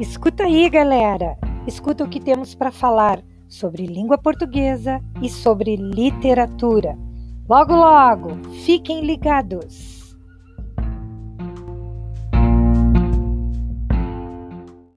Escuta aí, galera! Escuta o que temos para falar sobre língua portuguesa e sobre literatura. Logo, logo, fiquem ligados!